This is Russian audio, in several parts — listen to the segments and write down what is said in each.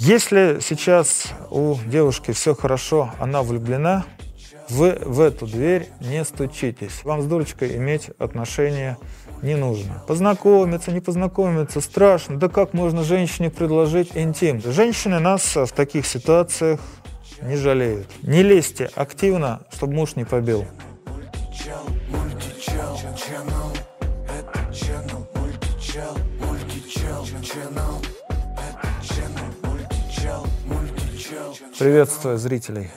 Если сейчас у девушки все хорошо, она влюблена, вы в эту дверь не стучитесь. Вам с дурочкой иметь отношения не нужно. Познакомиться, не познакомиться, страшно. Да как можно женщине предложить интим? Женщины нас в таких ситуациях не жалеют. Не лезьте активно, чтобы муж не побил. Приветствую зрителей.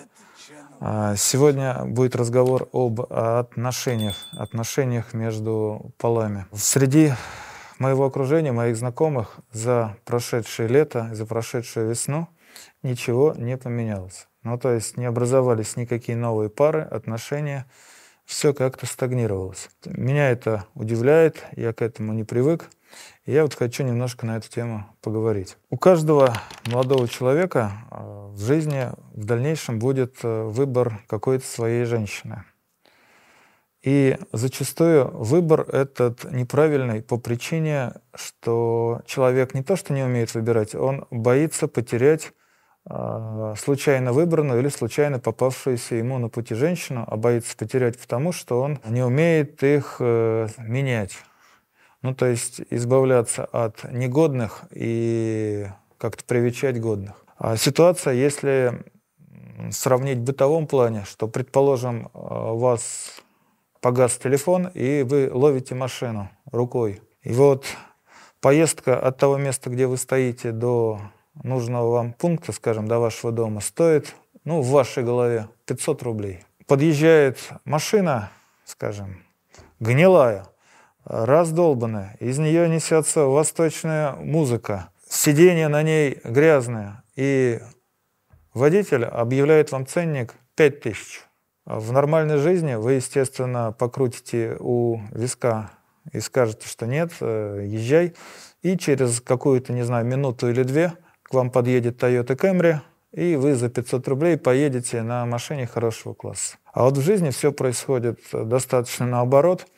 А, сегодня будет разговор об отношениях, отношениях между полами. Среди моего окружения, моих знакомых за прошедшее лето, за прошедшую весну ничего не поменялось. Ну, то есть не образовались никакие новые пары, отношения, все как-то стагнировалось. Меня это удивляет, я к этому не привык. Я вот хочу немножко на эту тему поговорить. У каждого молодого человека э, в жизни в дальнейшем будет э, выбор какой-то своей женщины. И зачастую выбор этот неправильный по причине, что человек не то что не умеет выбирать, он боится потерять э, случайно выбранную или случайно попавшуюся ему на пути женщину, а боится потерять потому, что он не умеет их менять. Ну, то есть избавляться от негодных и как-то привечать годных. А ситуация, если сравнить в бытовом плане, что, предположим, у вас погас телефон, и вы ловите машину рукой. И вот поездка от того места, где вы стоите, до нужного вам пункта, скажем, до вашего дома, стоит, ну, в вашей голове 500 рублей. Подъезжает машина, скажем, гнилая, раздолбанная, из нее несется восточная музыка, сиденье на ней грязное, и водитель объявляет вам ценник 5000. В нормальной жизни вы, естественно, покрутите у виска и скажете, что нет, э, езжай. И через какую-то, не знаю, минуту или две к вам подъедет Toyota Camry, и вы за 500 рублей поедете на машине хорошего класса. А вот в жизни все происходит достаточно наоборот –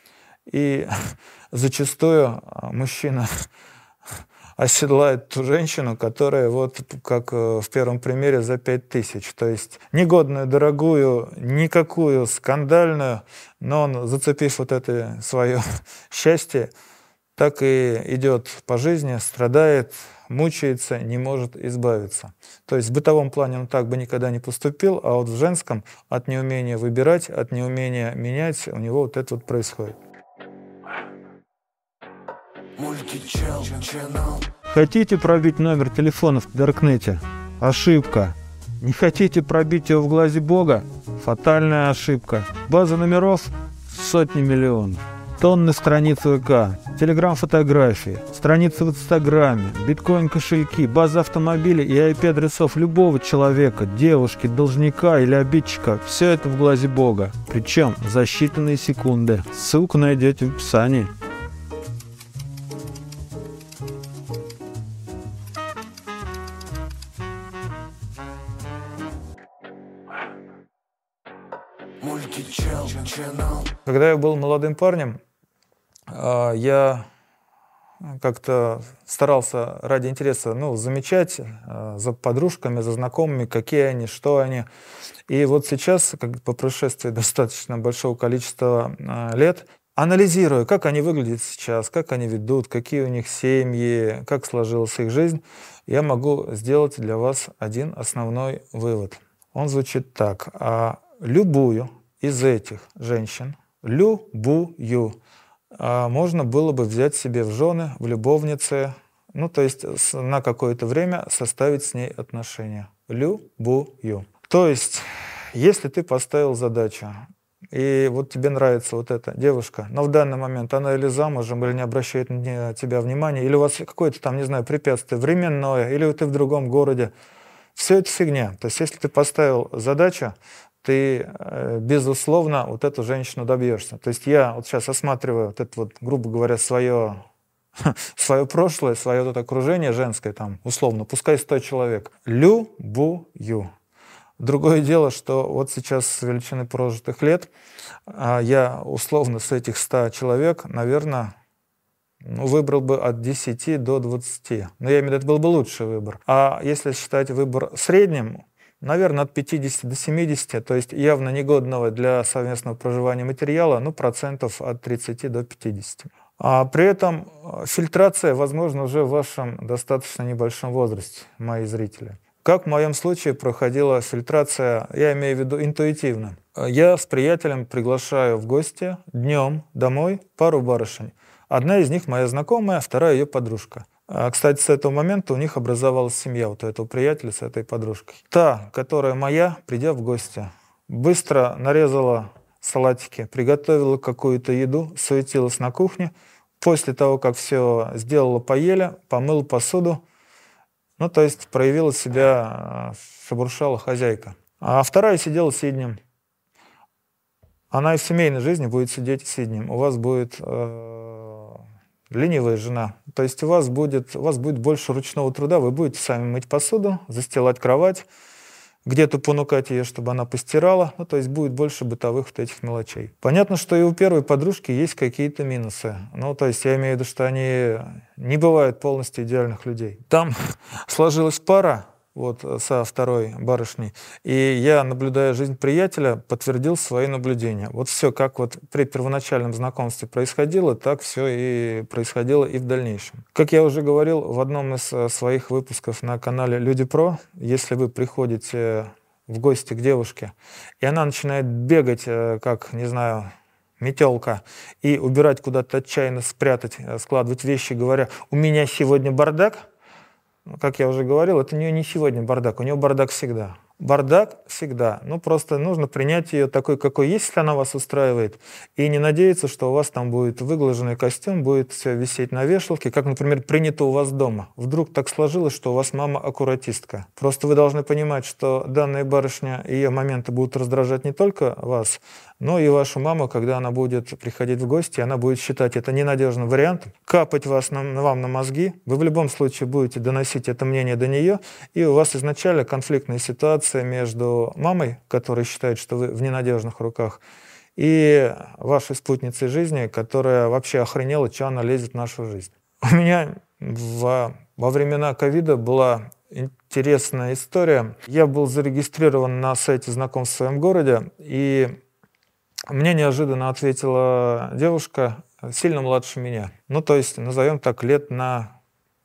и зачастую а, мужчина оседлает ту женщину, которая вот как э, в первом примере за пять тысяч. То есть негодную, дорогую, никакую, скандальную, но он, зацепив вот это свое счастье, так и идет по жизни, страдает, мучается, не может избавиться. То есть в бытовом плане он так бы никогда не поступил, а вот в женском от неумения выбирать, от неумения менять у него вот это вот происходит. Хотите пробить номер телефона в Даркнете? Ошибка. Не хотите пробить его в глазе Бога? Фатальная ошибка. База номеров – сотни миллионов. Тонны страниц ВК, телеграм-фотографии, страницы в Инстаграме, биткоин-кошельки, база автомобилей и IP-адресов любого человека, девушки, должника или обидчика – все это в глазе Бога. Причем за считанные секунды. Ссылку найдете в описании. Когда я был молодым парнем, а, я как-то старался ради интереса ну, замечать а, за подружками, за знакомыми, какие они, что они. И вот сейчас, как по прошествии достаточно большого количества а, лет, анализируя, как они выглядят сейчас, как они ведут, какие у них семьи, как сложилась их жизнь, я могу сделать для вас один основной вывод. Он звучит так. Любую из этих женщин, любую, а, можно было бы взять себе в жены, в любовницы, ну, то есть на какое-то время составить с ней отношения. Любую. То есть, если ты поставил задачу, и вот тебе нравится вот эта девушка, но в данный момент она или замужем, или не обращает на тебя внимания, или у вас какое-то там, не знаю, препятствие временное, или ты в другом городе, все это фигня. То есть, если ты поставил задачу, ты, э, безусловно, вот эту женщину добьешься. То есть я вот сейчас осматриваю вот это вот, грубо говоря, свое, свое прошлое, свое вот окружение женское, там, условно, пускай 100 человек. Любую. Другое дело, что вот сейчас с величины прожитых лет а я условно с этих 100 человек, наверное, ну, выбрал бы от 10 до 20. Но я имею в виду, это был бы лучший выбор. А если считать выбор средним, наверное, от 50 до 70, то есть явно негодного для совместного проживания материала, ну, процентов от 30 до 50. А при этом э, фильтрация возможна уже в вашем достаточно небольшом возрасте, мои зрители. Как в моем случае проходила фильтрация, я имею в виду интуитивно. Я с приятелем приглашаю в гости днем домой пару барышень. Одна из них моя знакомая, вторая ее подружка. А, кстати, с этого момента у них образовалась семья, вот у этого приятеля с этой подружкой. Та, которая моя, придя в гости, быстро нарезала салатики, приготовила какую-то еду, суетилась на кухне. После того, как все сделала, поели, помыла посуду. Ну, то есть проявила себя, а, шебуршала хозяйка. А вторая сидела сиднем. Она и в семейной жизни будет сидеть сиднем. У вас будет э, ленивая жена. То есть у вас, будет, у вас будет больше ручного труда. Вы будете сами мыть посуду, застилать кровать, где-то понукать ее, чтобы она постирала. Ну, то есть будет больше бытовых вот этих мелочей. Понятно, что и у первой подружки есть какие-то минусы. Ну, то есть я имею в виду, что они не бывают полностью идеальных людей. Там сложилась пара, вот, со второй барышней. И я, наблюдая жизнь приятеля, подтвердил свои наблюдения. Вот все, как вот при первоначальном знакомстве происходило, так все и происходило и в дальнейшем. Как я уже говорил в одном из э, своих выпусков на канале Люди Про, если вы приходите в гости к девушке, и она начинает бегать, э, как, не знаю, метелка, и убирать куда-то отчаянно, спрятать, э, складывать вещи, говоря, у меня сегодня бардак – как я уже говорил, это у нее не сегодня бардак, у нее бардак всегда. Бардак всегда. Ну, просто нужно принять ее такой, какой есть, если она вас устраивает, и не надеяться, что у вас там будет выглаженный костюм, будет все висеть на вешалке, как, например, принято у вас дома. Вдруг так сложилось, что у вас мама аккуратистка. Просто вы должны понимать, что данная барышня, ее моменты будут раздражать не только вас, но и вашу маму, когда она будет приходить в гости, она будет считать это ненадежным вариантом, капать вас на, вам на мозги. Вы в любом случае будете доносить это мнение до нее, и у вас изначально конфликтная ситуация между мамой, которая считает, что вы в ненадежных руках, и вашей спутницей жизни, которая вообще охренела, что она лезет в нашу жизнь. У меня в, во времена ковида была интересная история. Я был зарегистрирован на сайте знакомств в своем городе, и мне неожиданно ответила девушка, сильно младше меня. Ну, то есть, назовем так, лет на,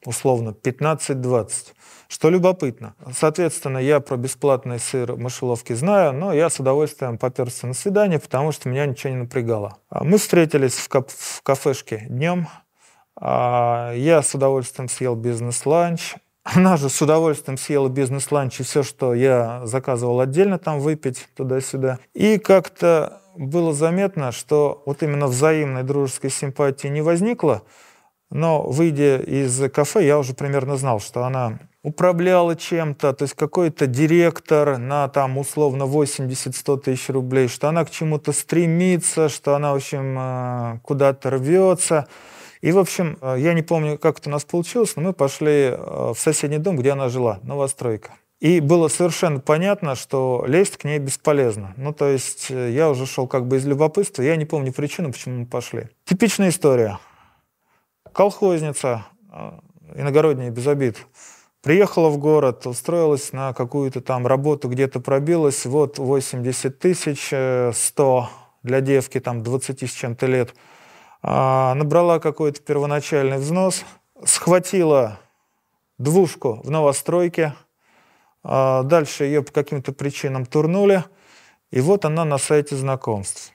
условно, 15-20. Что любопытно. Соответственно, я про бесплатный сыр в мышеловке знаю, но я с удовольствием поперся на свидание, потому что меня ничего не напрягало. А мы встретились в, каф в кафешке днем. А, я с удовольствием съел бизнес-ланч. Она же с удовольствием съела бизнес-ланч и все, что я заказывал отдельно там выпить туда-сюда. И как-то было заметно, что вот именно взаимной дружеской симпатии не возникло, но выйдя из кафе, я уже примерно знал, что она управляла чем-то, то есть какой-то директор на там условно 80-100 тысяч рублей, что она к чему-то стремится, что она, в общем, э, куда-то рвется. И, в общем, э, я не помню, как это у нас получилось, но мы пошли э, в соседний дом, где она жила, новостройка. И было совершенно понятно, что лезть к ней бесполезно. Ну, то есть э, я уже шел как бы из любопытства, я не помню причину, почему мы пошли. Типичная история. Колхозница, иногородняя без обид, приехала в город, устроилась на какую-то там работу, где-то пробилась, вот 80 тысяч, 100 э, для девки, там 20 с чем-то лет. А, набрала какой-то первоначальный взнос, схватила двушку в новостройке – а дальше ее по каким-то причинам турнули, и вот она на сайте знакомств.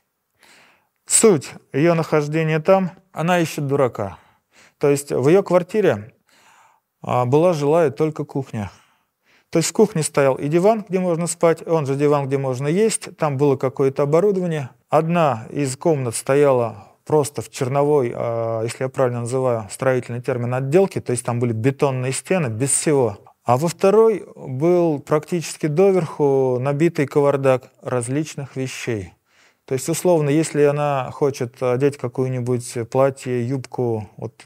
Суть ее нахождения там, она ищет дурака. То есть в ее квартире а, была жилая только кухня. То есть в кухне стоял и диван, где можно спать, он же диван, где можно есть, там было какое-то оборудование. Одна из комнат стояла просто в черновой, а, если я правильно называю строительный термин, отделки, то есть там были бетонные стены без всего. А во второй был практически доверху набитый кавардак различных вещей. То есть, условно, если она хочет одеть какую-нибудь платье, юбку, вот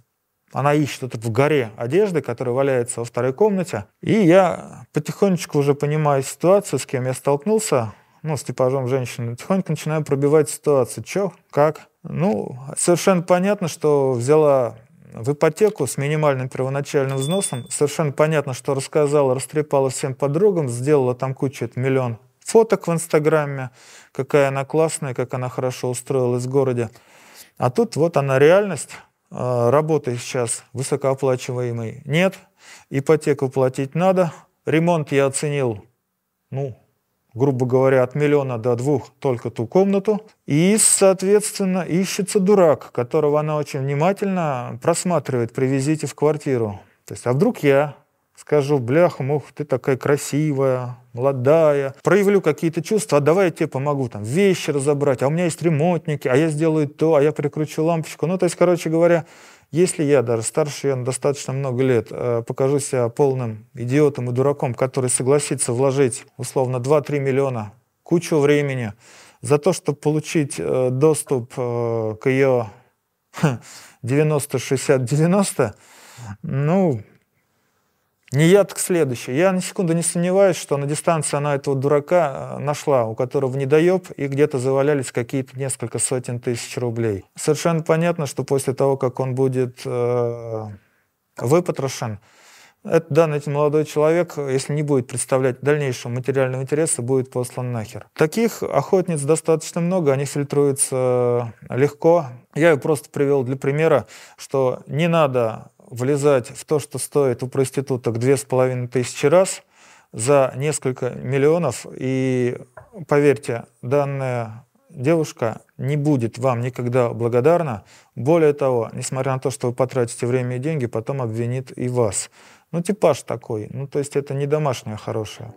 она ищет вот в горе одежды, которая валяется во второй комнате. И я потихонечку уже понимаю ситуацию, с кем я столкнулся, ну, с типажом женщины, тихонько начинаю пробивать ситуацию. Чё, как? Ну, совершенно понятно, что взяла в ипотеку с минимальным первоначальным взносом. Совершенно понятно, что рассказала, растрепала всем подругам, сделала там кучу, это миллион фоток в Инстаграме, какая она классная, как она хорошо устроилась в городе. А тут вот она реальность, а, работы сейчас высокооплачиваемой нет, ипотеку платить надо, ремонт я оценил, ну, грубо говоря, от миллиона до двух только ту комнату. И, соответственно, ищется дурак, которого она очень внимательно просматривает при визите в квартиру. То есть, а вдруг я скажу, бляха, мух, ты такая красивая, молодая, проявлю какие-то чувства, а давай я тебе помогу там вещи разобрать, а у меня есть ремонтники, а я сделаю то, а я прикручу лампочку. Ну, то есть, короче говоря, если я, даже старше на достаточно много лет, э, покажу себя полным идиотом и дураком, который согласится вложить, условно, 2-3 миллиона, кучу времени за то, чтобы получить э, доступ э, к ее 90-60-90, ну, не я, так следующий. Я на секунду не сомневаюсь, что на дистанции она этого дурака э, нашла, у которого недоеб, и где-то завалялись какие-то несколько сотен тысяч рублей. Совершенно понятно, что после того, как он будет э, выпотрошен, этот данный молодой человек, если не будет представлять дальнейшего материального интереса, будет послан нахер. Таких охотниц достаточно много, они фильтруются легко. Я ее просто привел для примера, что не надо влезать в то, что стоит у проституток две с половиной тысячи раз за несколько миллионов. И поверьте, данная девушка не будет вам никогда благодарна. Более того, несмотря на то, что вы потратите время и деньги, потом обвинит и вас. Ну, типаж такой. Ну, то есть это не домашняя хорошая.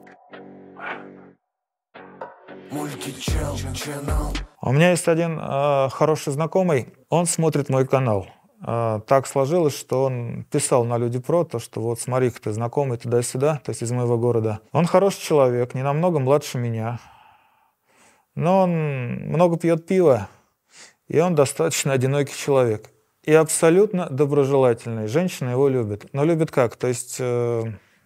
У меня есть один э, хороший знакомый, он смотрит мой канал. А, так сложилось, что он писал на Люди Про, то, что вот смотри, ты знакомый туда-сюда, то есть из моего города. Он хороший человек, не намного младше меня, но он много пьет пиво, и он достаточно одинокий человек. И абсолютно доброжелательный. Женщина его любит. Но любит как? То есть э,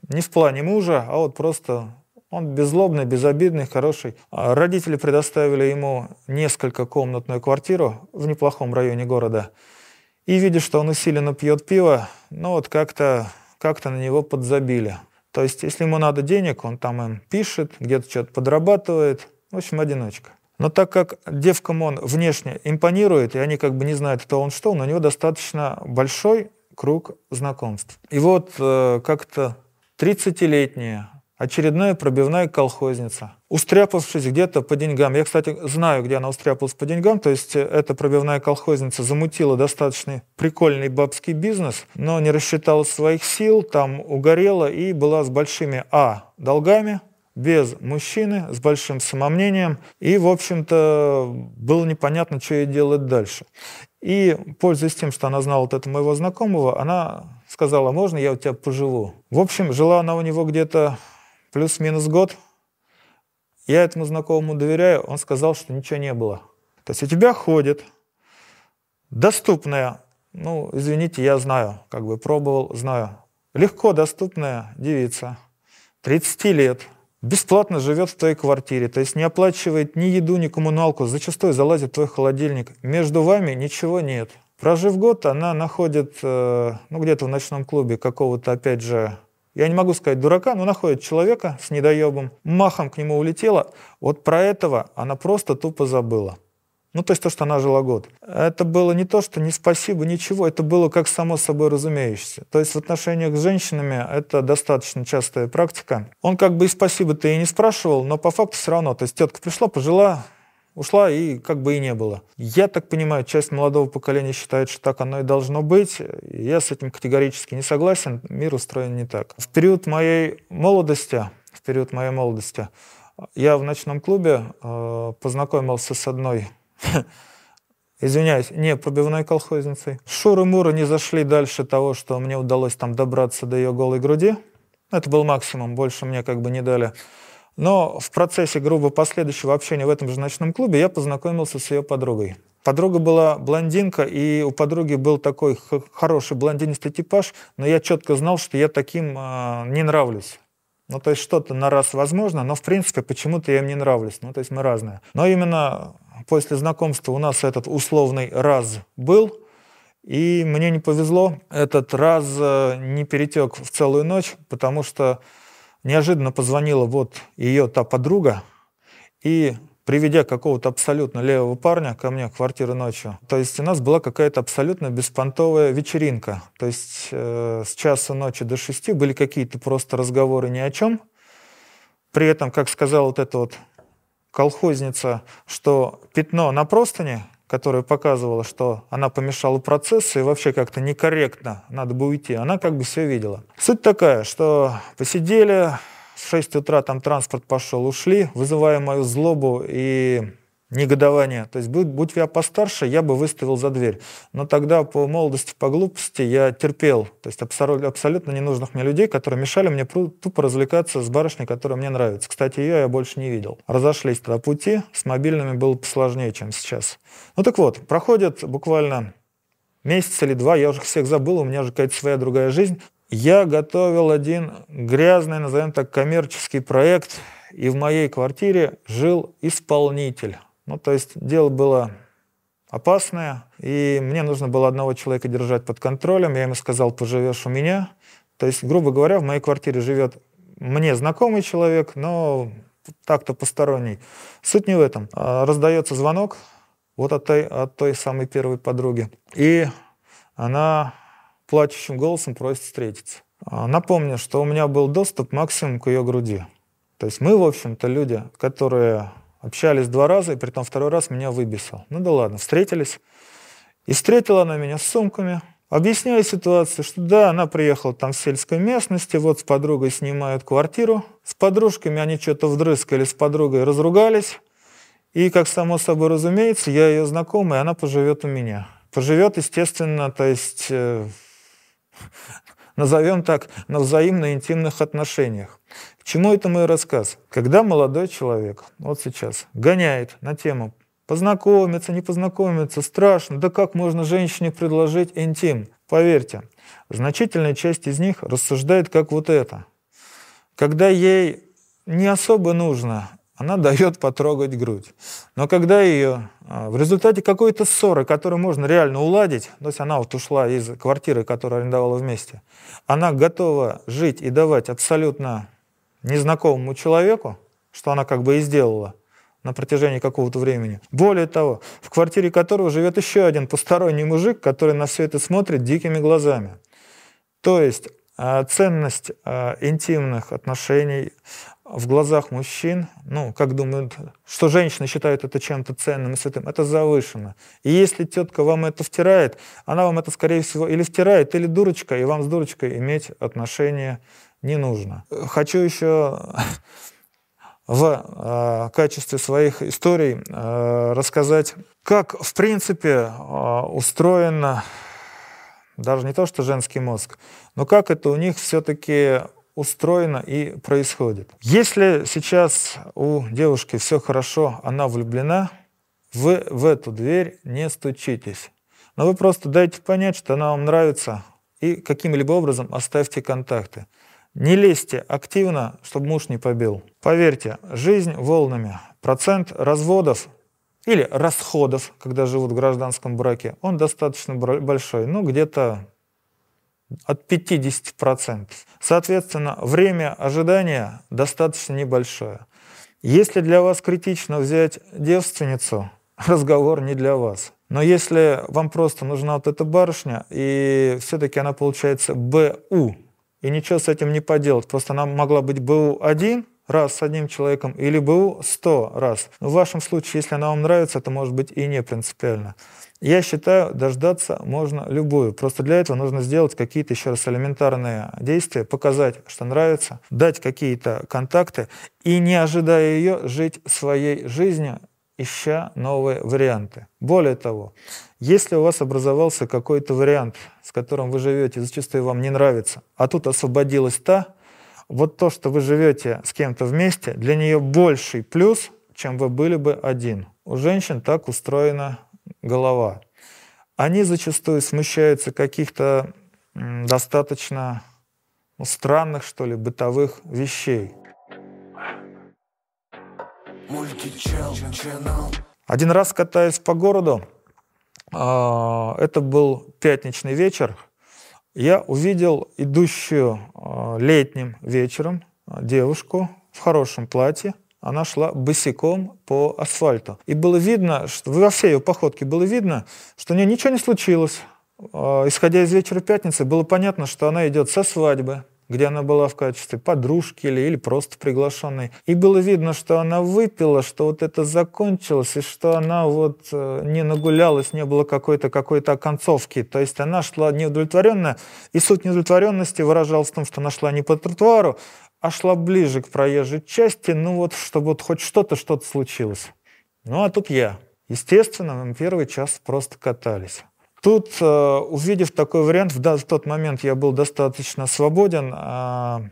не в плане мужа, а вот просто он беззлобный, безобидный, хороший. А родители предоставили ему несколько комнатную квартиру в неплохом районе города – и видя, что он усиленно пьет пиво, ну вот как-то как на него подзабили. То есть, если ему надо денег, он там им пишет, где-то что-то подрабатывает. В общем, одиночка. Но так как девкам он внешне импонирует, и они как бы не знают, кто он что, но у него достаточно большой круг знакомств. И вот э, как-то 30-летняя очередная пробивная колхозница, устряпавшись где-то по деньгам. Я, кстати, знаю, где она устряпалась по деньгам, то есть э, эта пробивная колхозница замутила достаточно прикольный бабский бизнес, но не рассчитала своих сил, там угорела и была с большими, а, долгами, без мужчины, с большим самомнением, и, в общем-то, было непонятно, что ей делать дальше. И, пользуясь тем, что она знала вот этого моего знакомого, она сказала, можно я у тебя поживу? В общем, жила она у него где-то плюс-минус год. Я этому знакомому доверяю, он сказал, что ничего не было. То есть у тебя ходит доступная, ну, извините, я знаю, как бы пробовал, знаю, легко доступная девица, 30 лет, бесплатно живет в твоей квартире, то есть не оплачивает ни еду, ни коммуналку, зачастую залазит в твой холодильник. Между вами ничего нет. Прожив год, она находит, э, ну, где-то в ночном клубе какого-то, опять же, я не могу сказать дурака, но находит человека с недоебом, махом к нему улетела. Вот про этого она просто тупо забыла. Ну, то есть то, что она жила год. Это было не то, что не спасибо, ничего, это было как само собой разумеющееся. То есть в отношениях с женщинами это достаточно частая практика. Он как бы и спасибо-то и не спрашивал, но по факту все равно. То есть тетка пришла, пожила, ушла и как бы и не было. Я так понимаю, часть молодого поколения считает, что так оно и должно быть. Я с этим категорически не согласен. Мир устроен не так. В период моей молодости, в период моей молодости, я в ночном клубе э, познакомился с одной, извиняюсь, не пробивной колхозницей. Шуры-муры не зашли дальше того, что мне удалось там добраться до ее голой груди. Это был максимум, больше мне как бы не дали. Но в процессе грубо последующего общения в этом же ночном клубе я познакомился с ее подругой. Подруга была блондинка, и у подруги был такой хороший блондинистый типаж, но я четко знал, что я таким э, не нравлюсь. Ну, то есть что-то на раз возможно, но в принципе почему-то я им не нравлюсь. Ну, то есть мы разные. Но именно после знакомства у нас этот условный раз был, И мне не повезло, этот раз э, не перетек в целую ночь, потому что неожиданно позвонила вот ее та подруга, и приведя какого-то абсолютно левого парня ко мне в квартиру ночью. То есть у нас была какая-то абсолютно беспонтовая вечеринка. То есть э, с часа ночи до шести были какие-то просто разговоры ни о чем. При этом, как сказала вот эта вот колхозница, что пятно на простыне, которое показывало, что она помешала процессу и вообще как-то некорректно, надо бы уйти, она как бы все видела. Суть такая, что посидели, в 6 утра там транспорт пошел, ушли, вызывая мою злобу и негодование. То есть, будь, будь я постарше, я бы выставил за дверь. Но тогда по молодости, по глупости я терпел. То есть абсолютно, ненужных мне людей, которые мешали мне тупо развлекаться с барышней, которая мне нравится. Кстати, ее я больше не видел. Разошлись тогда пути, с мобильными было посложнее, чем сейчас. Ну так вот, проходит буквально месяц или два, я уже всех забыл, у меня уже какая-то своя другая жизнь. Я готовил один грязный, назовем так, коммерческий проект, и в моей квартире жил исполнитель. Ну, то есть дело было опасное, и мне нужно было одного человека держать под контролем. Я ему сказал, поживешь у меня. То есть, грубо говоря, в моей квартире живет мне знакомый человек, но так-то посторонний. Суть не в этом. А, раздается звонок вот от той, от той самой первой подруги. И она плачущим голосом просит встретиться. А, напомню, что у меня был доступ максимум к ее груди. То есть мы, в общем-то, люди, которые общались два раза, и при том второй раз меня выбесил. Ну да ладно, встретились. И встретила она меня с сумками, Объясняю ситуацию, что да, она приехала там в сельской местности, вот с подругой снимают квартиру. С подружками они что-то вдрыскали, с подругой разругались. И, как само собой разумеется, я ее знакомый, она поживет у меня. Поживет, естественно, то есть э, назовем так, на взаимно интимных отношениях. К чему это мой рассказ? Когда молодой человек, вот сейчас, гоняет на тему познакомиться, не познакомиться, страшно, да как можно женщине предложить интим? Поверьте, значительная часть из них рассуждает как вот это. Когда ей не особо нужно, она дает потрогать грудь. Но когда ее а, в результате какой-то ссоры, которую можно реально уладить, то есть она вот ушла из квартиры, которую арендовала вместе, она готова жить и давать абсолютно незнакомому человеку, что она как бы и сделала на протяжении какого-то времени. Более того, в квартире которого живет еще один посторонний мужик, который на все это смотрит дикими глазами. То есть а, ценность а, интимных отношений в глазах мужчин, ну, как думают, что женщины считают это чем-то ценным и святым, это завышено. И если тетка вам это втирает, она вам это, скорее всего, или втирает, или дурочка, и вам с дурочкой иметь отношения не нужно. Хочу еще в э, качестве своих историй э, рассказать, как, в принципе, э, устроено даже не то, что женский мозг, но как это у них все-таки устроено и происходит. Если сейчас у девушки все хорошо, она влюблена, вы в эту дверь не стучитесь. Но вы просто дайте понять, что она вам нравится, и каким-либо образом оставьте контакты. Не лезьте активно, чтобы муж не побил. Поверьте, жизнь волнами. Процент разводов или расходов, когда живут в гражданском браке, он достаточно большой, ну где-то от 50%. Соответственно, время ожидания достаточно небольшое. Если для вас критично взять девственницу, разговор не для вас. Но если вам просто нужна вот эта барышня, и все-таки она получается БУ, и ничего с этим не поделать, просто она могла быть БУ один раз с одним человеком или БУ сто раз. Но в вашем случае, если она вам нравится, это может быть и не принципиально. Я считаю, дождаться можно любую. Просто для этого нужно сделать какие-то еще раз элементарные действия, показать, что нравится, дать какие-то контакты и, не ожидая ее, жить своей жизнью, ища новые варианты. Более того, если у вас образовался какой-то вариант, с которым вы живете, зачастую вам не нравится, а тут освободилась та, вот то, что вы живете с кем-то вместе, для нее больший плюс, чем вы были бы один. У женщин так устроена голова. Они зачастую смущаются каких-то достаточно ну, странных, что ли, бытовых вещей. Один раз катаясь по городу, А, это был пятничный вечер. Я увидел идущую а, летним вечером девушку в хорошем платье. Она шла босиком по асфальту. И было видно, что во всей ее походке было видно, что у нее ничего не случилось. Исходя из вечера пятницы, было понятно, что она идет со свадьбы, где она была в качестве подружки или, или просто приглашенной. И было видно, что она выпила, что вот это закончилось, и что она вот э, не нагулялась, не было какой-то какой-то оконцовки. То есть она шла неудовлетворенная, и суть неудовлетворенности выражалась в том, что она шла не по тротуару, а шла ближе к проезжей части, ну вот, чтобы вот хоть что-то, что-то случилось. Ну а тут я. Естественно, мы первый час просто катались. Тут, э, увидев такой вариант, в тот момент я был достаточно свободен, а,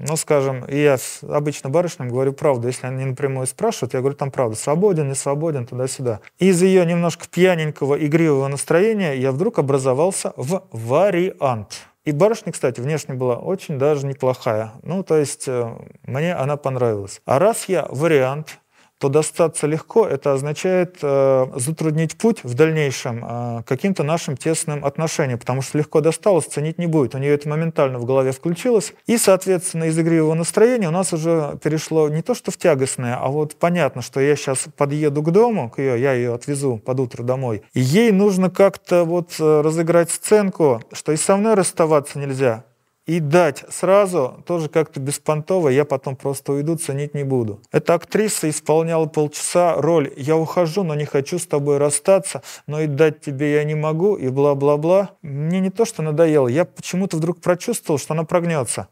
ну, скажем, я обычно барышням говорю правду. Если они напрямую спрашивают, я говорю там правду. Свободен, не свободен, туда-сюда. Из ее немножко пьяненького, игривого настроения я вдруг образовался в вариант. И барышня, кстати, внешне была очень даже неплохая. Ну, то есть э, мне она понравилась. А раз я вариант, то достаться легко, это означает э, затруднить путь в дальнейшем э, каким-то нашим тесным отношениям, потому что легко досталось, ценить не будет. У нее это моментально в голове включилось. И, соответственно, из игривого настроения у нас уже перешло не то, что в тягостное, а вот понятно, что я сейчас подъеду к дому, к ее, я ее отвезу под утро домой, и ей нужно как-то вот э, разыграть сценку, что и со мной расставаться нельзя, и дать сразу, тоже как-то беспонтово, я потом просто уйду, ценить не буду. Эта актриса исполняла полчаса роль «я ухожу, но не хочу с тобой расстаться, но и дать тебе я не могу» и бла-бла-бла. Мне не то, что надоело, я почему-то вдруг прочувствовал, что она прогнется.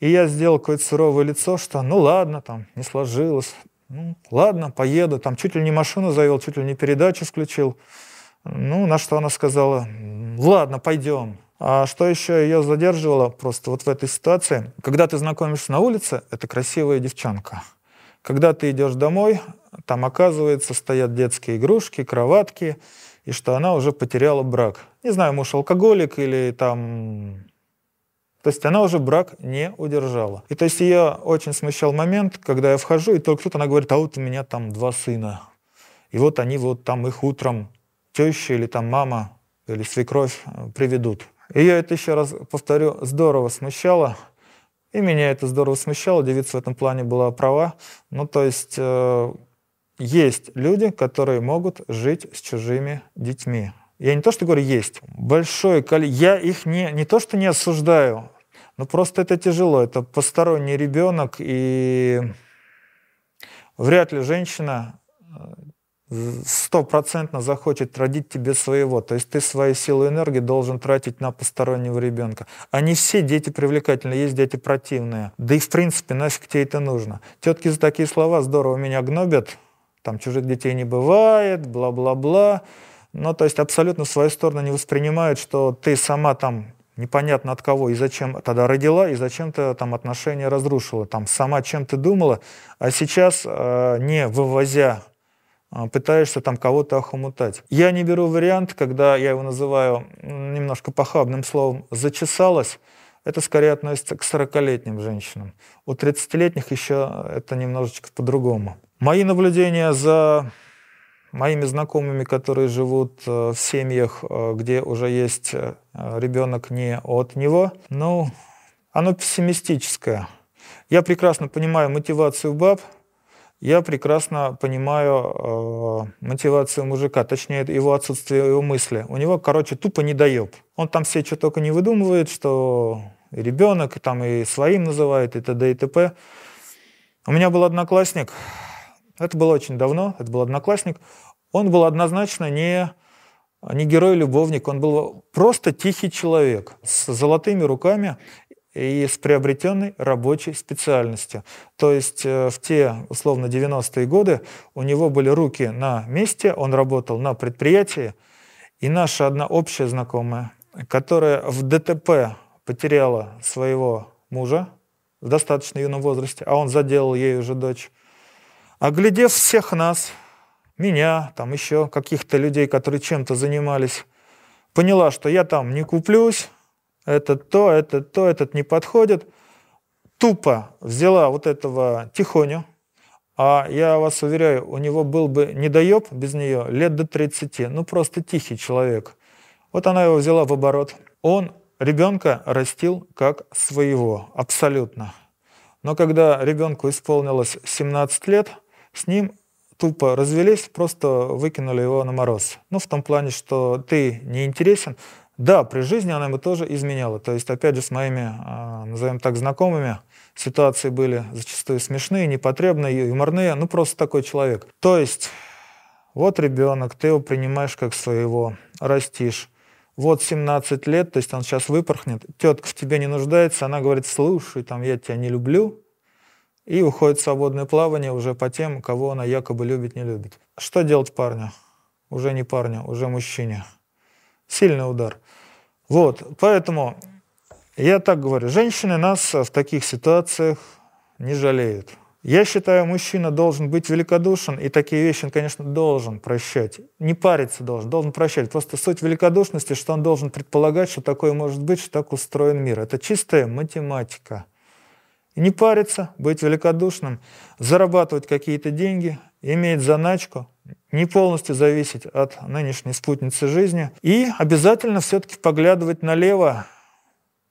И я сделал какое-то суровое лицо, что ну ладно, там не сложилось, ну ладно, поеду, там чуть ли не машину завел, чуть ли не передачу включил. Ну, на что она сказала, ладно, пойдем. А что еще ее задерживало просто вот в этой ситуации? Когда ты знакомишься на улице, это красивая девчонка. Когда ты идешь домой, там, оказывается, стоят детские игрушки, кроватки, и что она уже потеряла брак. Не знаю, муж алкоголик или там... То есть она уже брак не удержала. И то есть ее очень смущал момент, когда я вхожу, и только тут она говорит, а вот у меня там два сына. И вот они вот там их утром теща или там мама или свекровь э, приведут. Ее это, еще раз повторю, здорово смущало. И меня это здорово смущало. Девица в этом плане была права. Ну, то есть э, есть люди, которые могут жить с чужими детьми. Я не то, что говорю есть. Большое количество. Я их не, не то, что не осуждаю, но просто это тяжело. Это посторонний ребенок, и вряд ли женщина стопроцентно захочет родить тебе своего. То есть ты свою силу и энергию должен тратить на постороннего ребенка. Не все дети привлекательны, есть дети противные. Да и в принципе нафиг тебе это нужно. Тетки за такие слова здорово меня гнобят. Там чужих детей не бывает, бла-бла-бла. Ну, то есть абсолютно в свою сторону не воспринимают, что ты сама там непонятно от кого и зачем тогда родила, и зачем ты там отношения разрушила, там сама чем ты думала, а сейчас, э, не вывозя пытаешься там кого-то охомутать. Я не беру вариант, когда я его называю немножко похабным словом «зачесалась», это скорее относится к 40-летним женщинам. У 30-летних еще это немножечко по-другому. Мои наблюдения за моими знакомыми, которые живут э, в семьях, э, где уже есть э, ребенок не от него, ну, оно пессимистическое. Я прекрасно понимаю мотивацию баб – я прекрасно понимаю э, мотивацию мужика, точнее его отсутствие его мысли. У него, короче, тупо не дает. Он там все что только не выдумывает, что и ребенок, и там и своим называет, и т.д. и т.п. У меня был одноклассник, это было очень давно, это был одноклассник, он был однозначно не, не герой-любовник, он был просто тихий человек с золотыми руками и с приобретенной рабочей специальностью. То есть э, в те, условно, 90-е годы у него были руки на месте, он работал на предприятии, и наша одна общая знакомая, которая в ДТП потеряла своего мужа в достаточно юном возрасте, а он заделал ей уже дочь, оглядев всех нас, меня, там еще каких-то людей, которые чем-то занимались, поняла, что я там не куплюсь, этот то, этот то, этот не подходит. Тупо взяла вот этого тихоню, А я вас уверяю, у него был бы недоеб без нее лет до 30. Ну, просто тихий человек. Вот она его взяла в оборот. Он ребенка растил как своего, абсолютно. Но когда ребенку исполнилось 17 лет, с ним тупо развелись, просто выкинули его на мороз. Ну, в том плане, что ты не интересен. Да, при жизни она ему тоже изменяла. То есть, опять же, с моими, а, назовем так, знакомыми, ситуации были зачастую смешные, непотребные, юморные. Ну, просто такой человек. То есть, вот ребенок, ты его принимаешь как своего, растишь. Вот 17 лет, то есть он сейчас выпорхнет, тетка в тебе не нуждается, она говорит, слушай, там, я тебя не люблю, и уходит в свободное плавание уже по тем, кого она якобы любит, не любит. Что делать парню? Уже не парню, уже мужчине. Сильный удар. Вот, поэтому я так говорю, женщины нас в таких ситуациях не жалеют. Я считаю, мужчина должен быть великодушен, и такие вещи он, конечно, должен прощать. Не париться должен, должен прощать. Просто суть великодушности, что он должен предполагать, что такое может быть, что так устроен мир. Это чистая математика. Не париться, быть великодушным, зарабатывать какие-то деньги, иметь заначку, не полностью зависеть от нынешней спутницы жизни и обязательно все-таки поглядывать налево,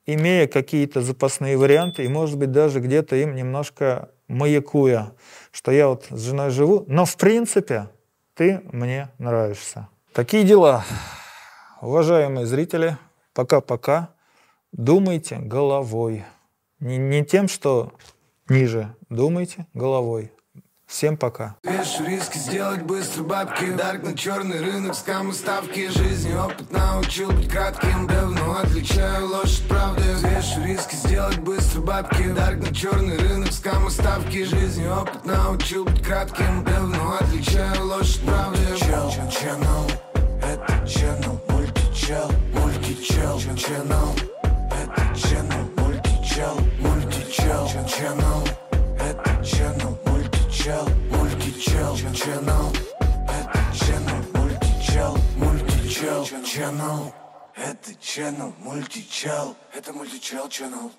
имея какие-то запасные варианты и, может быть, даже где-то им немножко маякуя, что я вот с женой живу, но в принципе ты мне нравишься. Такие дела. Уважаемые зрители, пока-пока. Думайте головой. Не, не тем, что ниже. Думайте головой. Всем пока. Вешу риски сделать быстро бабки. Дарк на черный рынок, скамы ставки. Жизни опыт научил быть кратким. Давно отличаю ложь от правды. Вешу риски сделать быстро бабки. Дарк на черный рынок, скамы ставки. Жизни опыт научил быть кратким. Давно отличаю ложь от правды. Чел, channel, это channel, мультичел, мультичел, channel, это channel, мультичел, мультичел, channel, это channel, мультичел, мультичел, channel, это channel, мультичел, мультичел, channel, это channel, мультичел, это мультичел, channel.